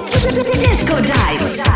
Disco Dice.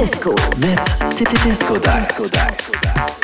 Disco. Mit Disco Dice.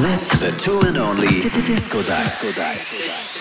Mit The Two and Only Disco Dice. one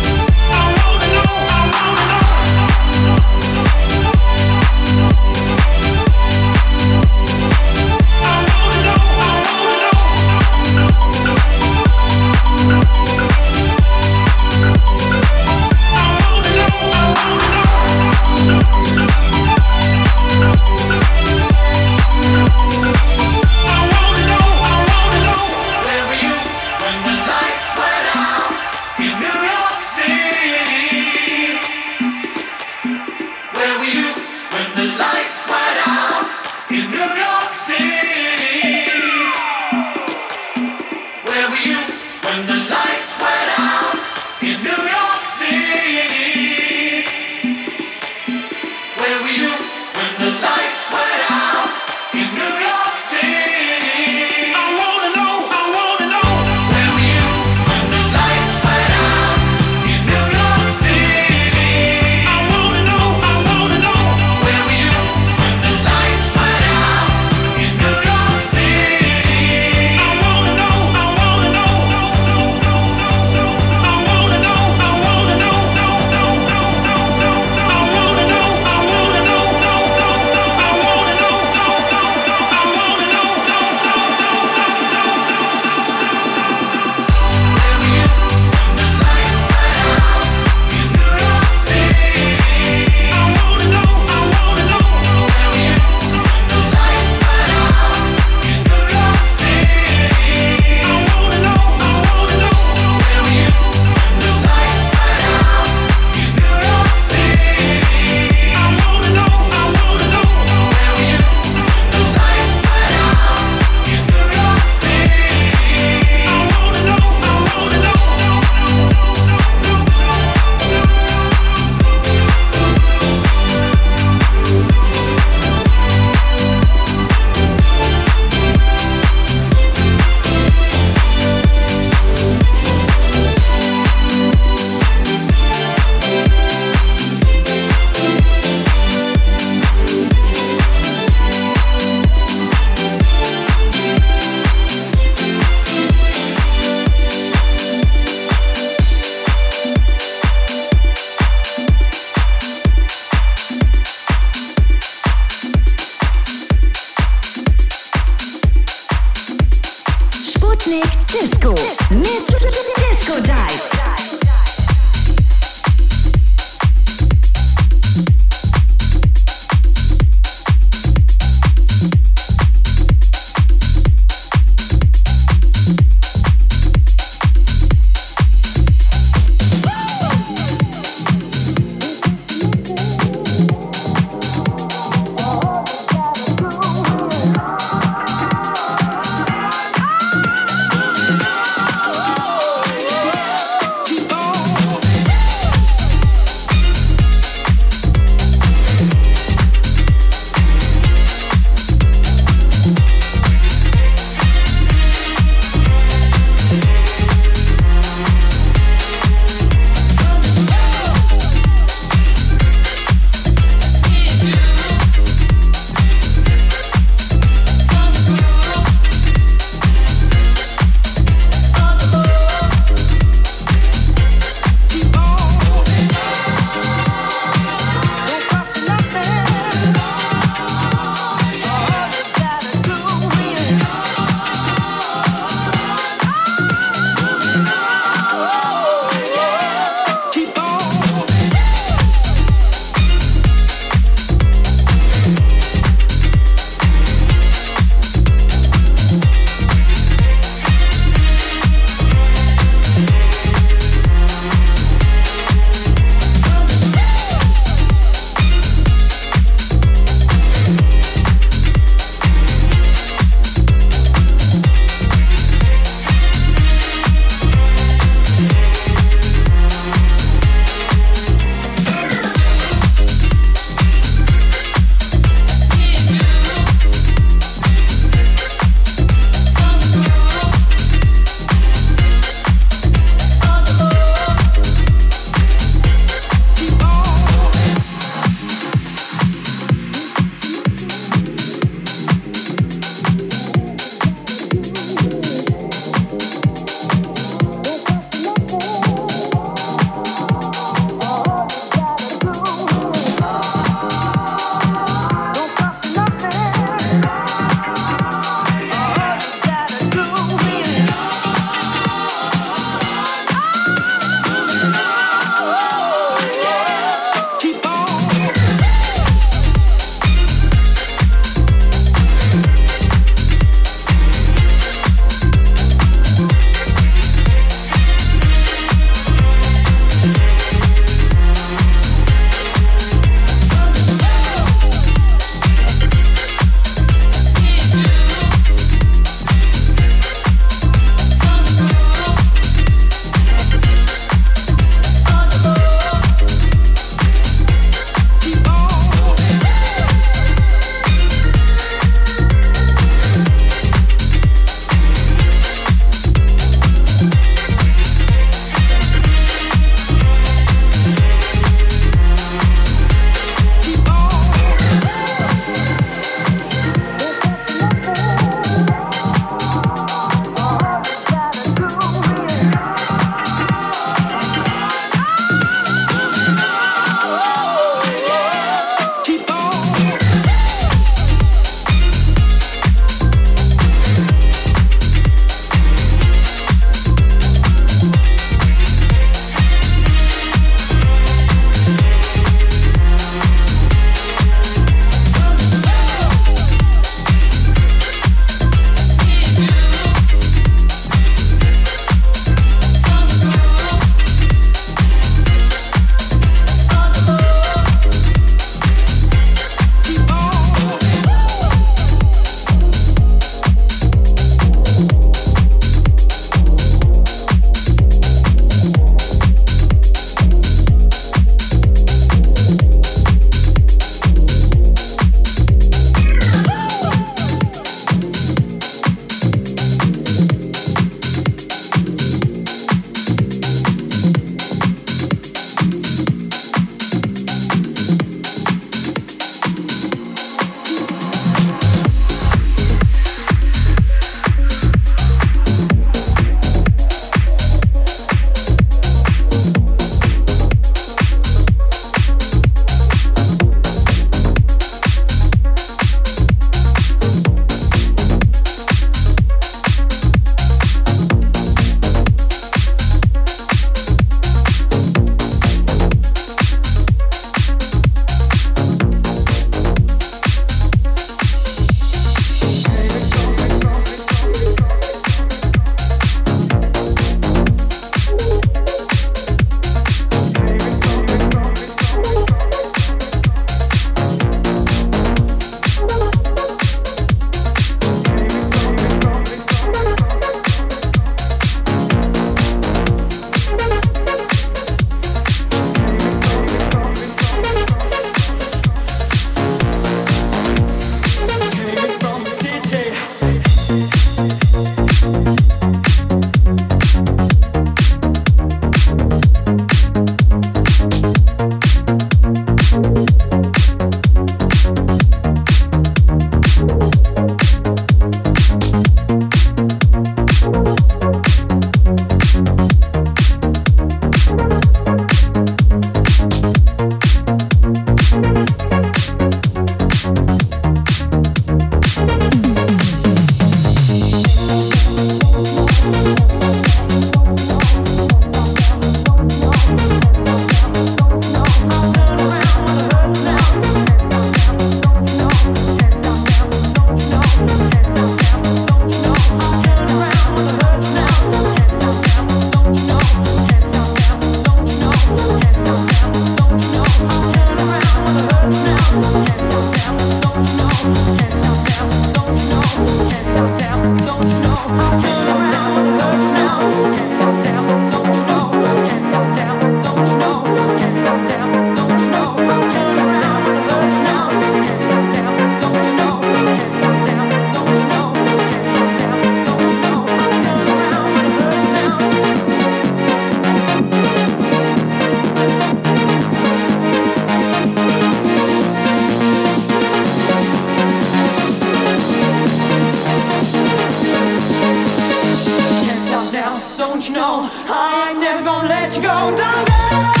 don't you know I ain't never gonna let you go don't go.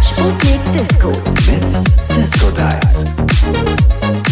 Sputnik Disco mit Disco Dice.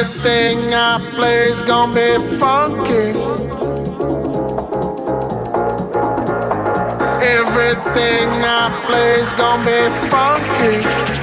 Everything I play is gonna be funky. Everything I play is gonna be funky.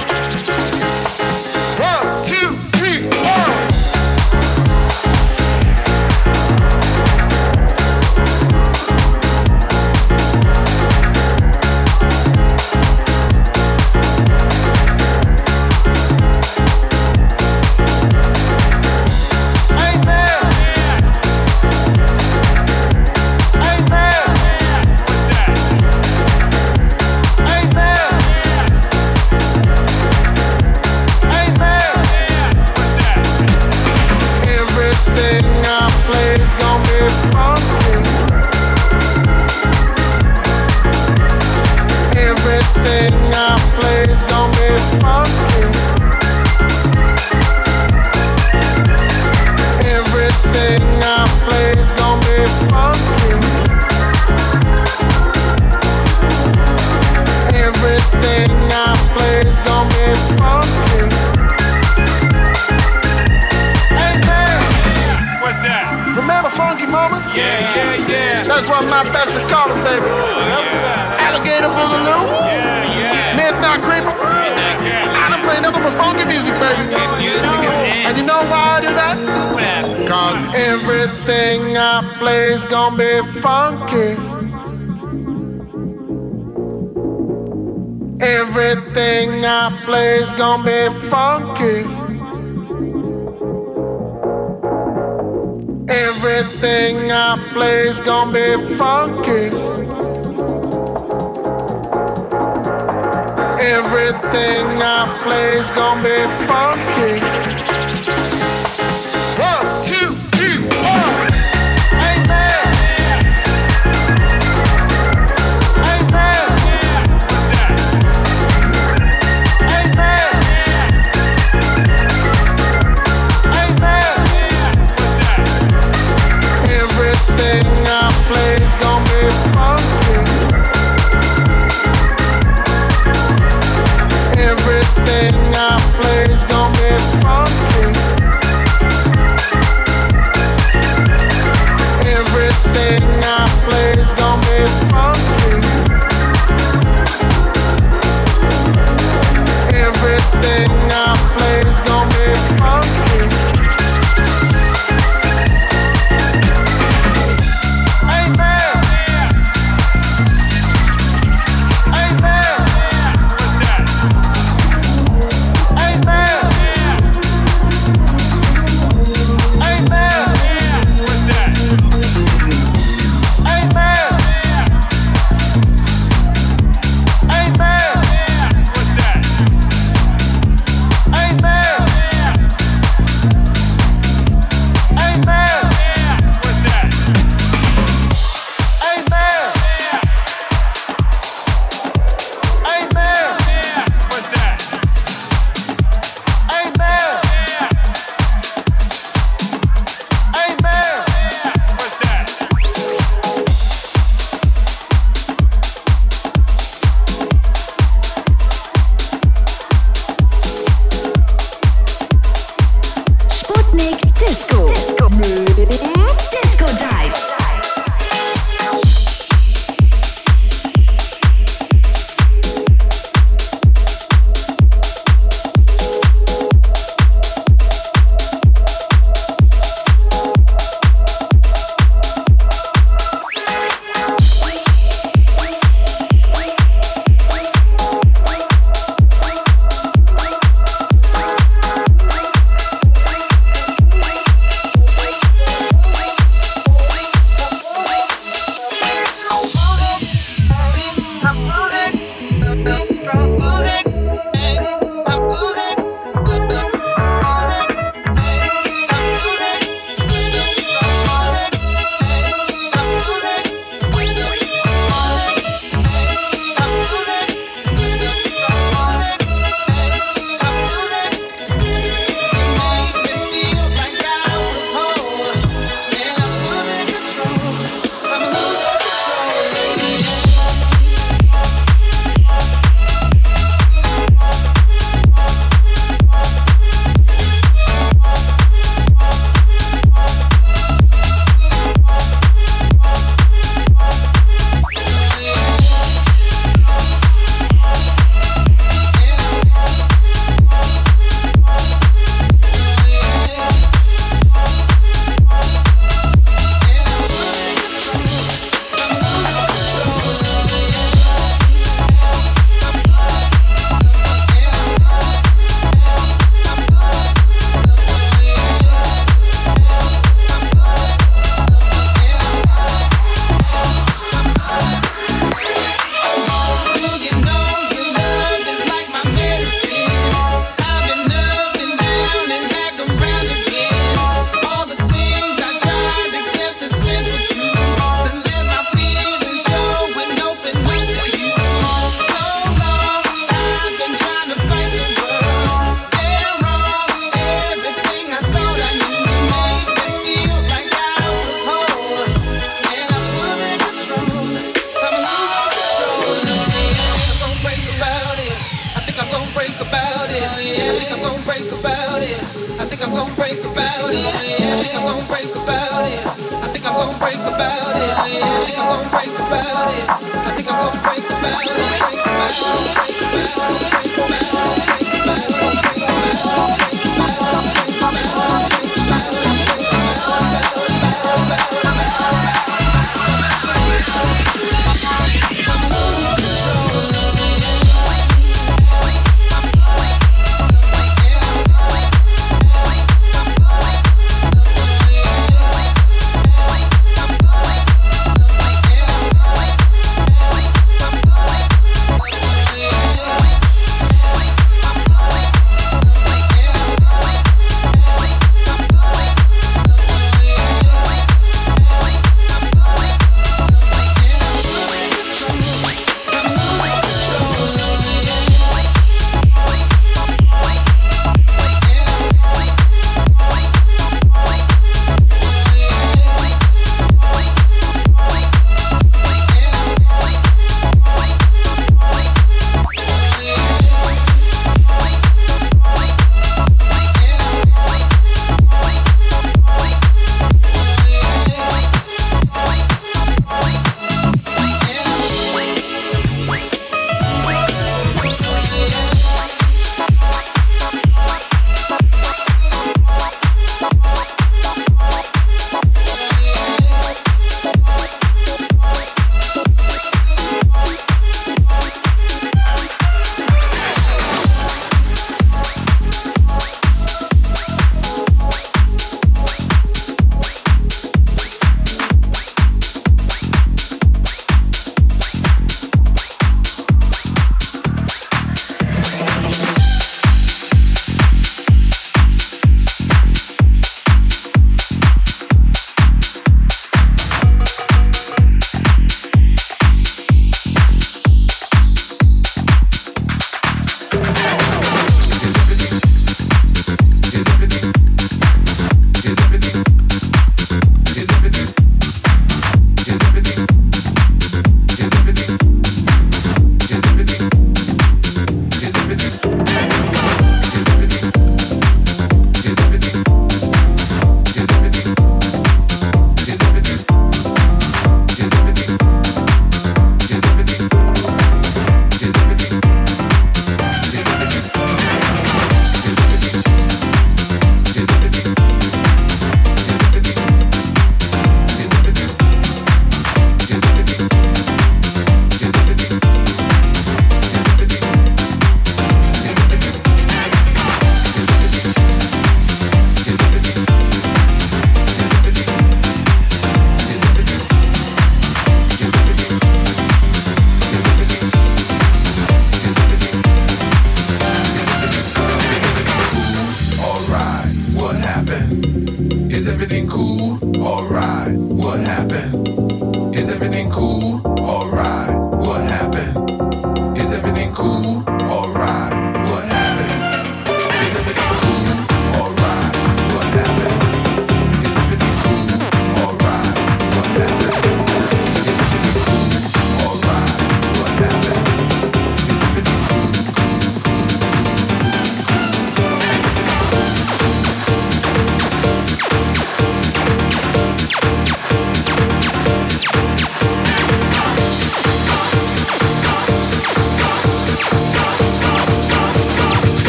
Cause everything I play's gonna be funky. Everything I play's gonna be funky. Everything I play's gonna be funky. Everything I play's gonna be funky. Break about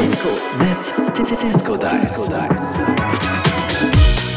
Disco. Let's disco dive. Disco dive.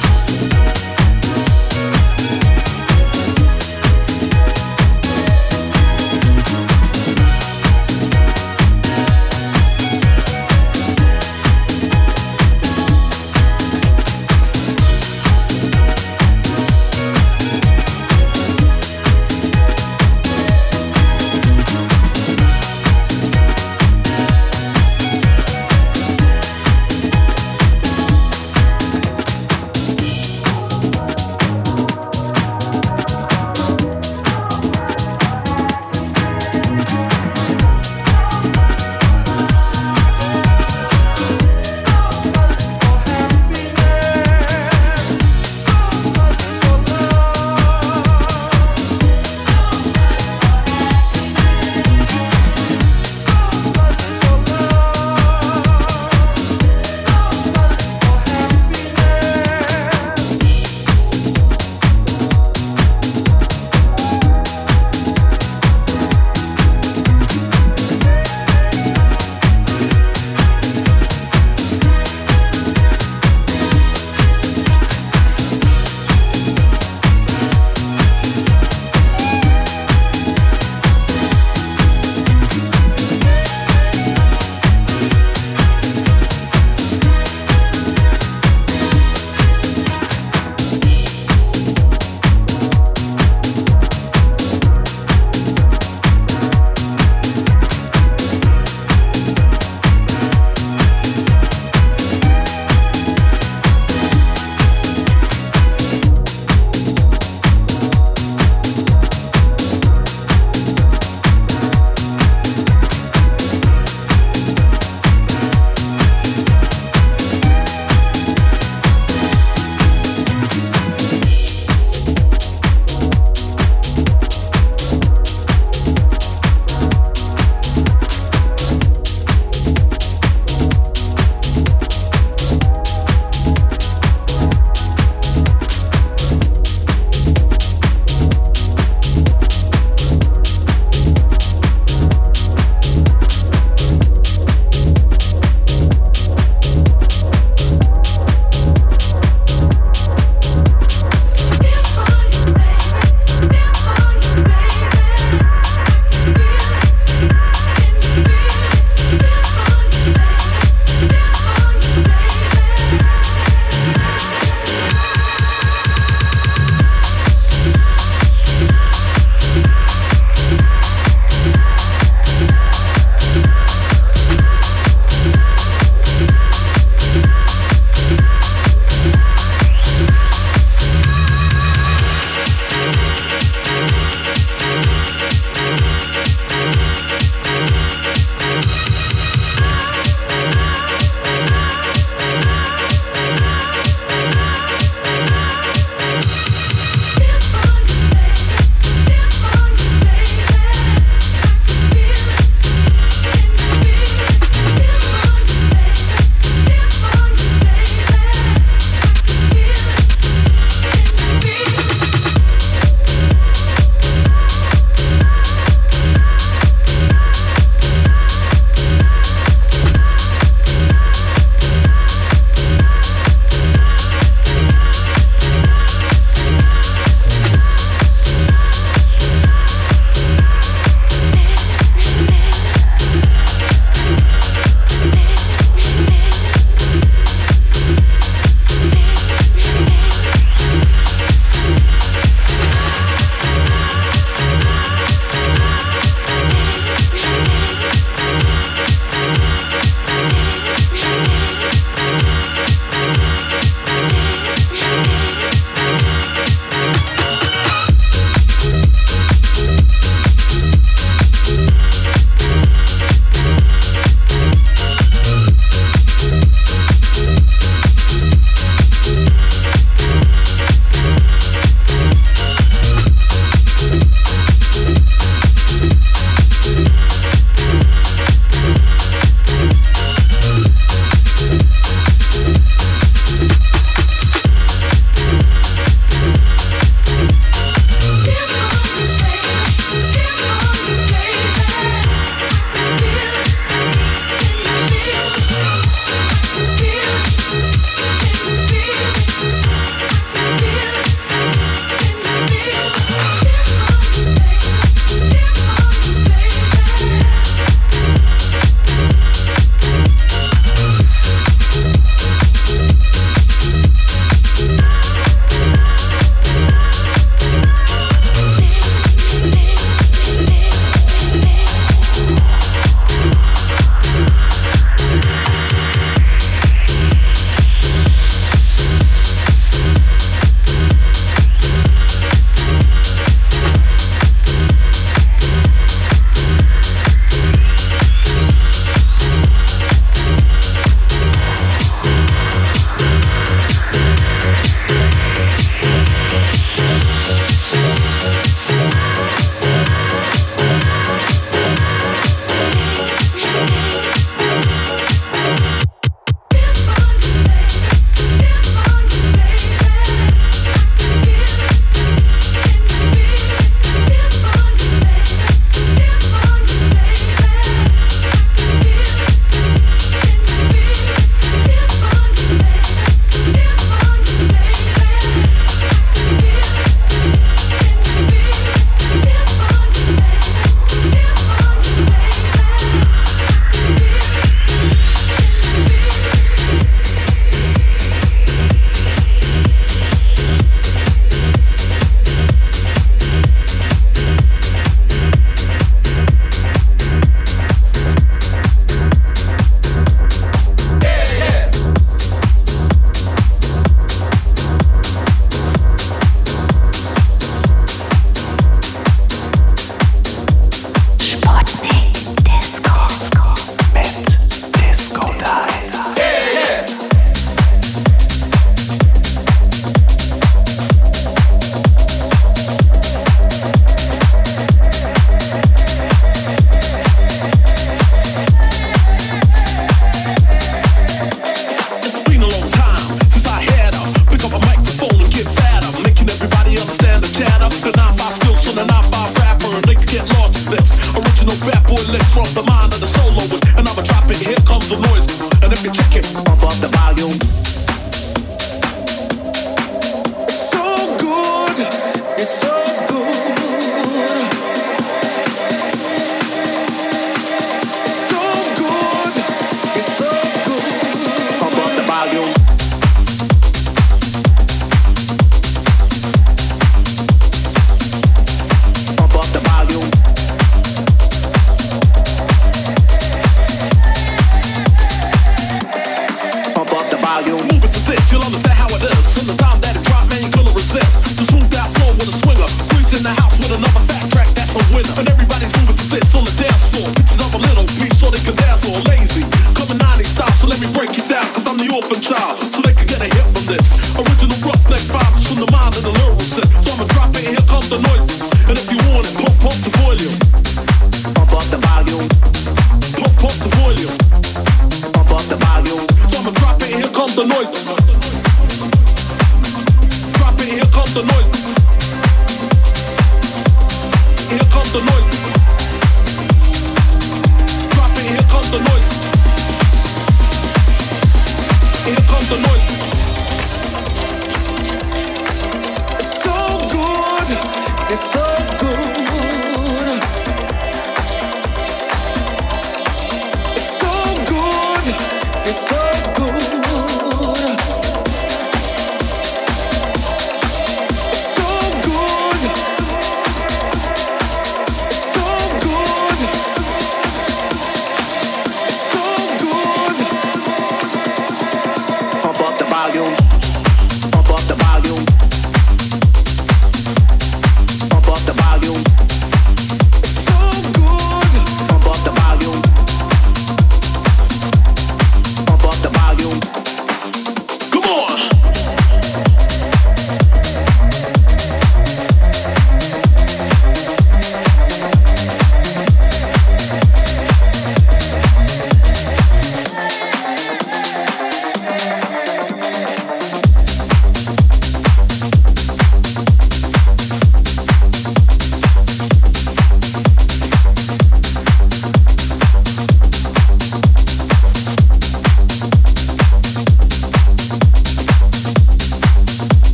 noise. And if you check it, bump up the volume.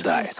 Disco.